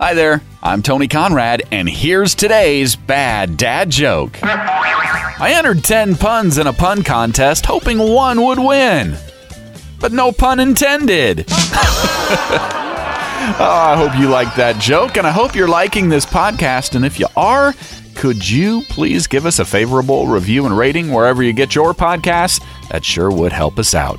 Hi there, I'm Tony Conrad, and here's today's bad dad joke. I entered 10 puns in a pun contest hoping one would win. But no pun intended. oh, I hope you liked that joke, and I hope you're liking this podcast. And if you are, could you please give us a favorable review and rating wherever you get your podcasts? That sure would help us out.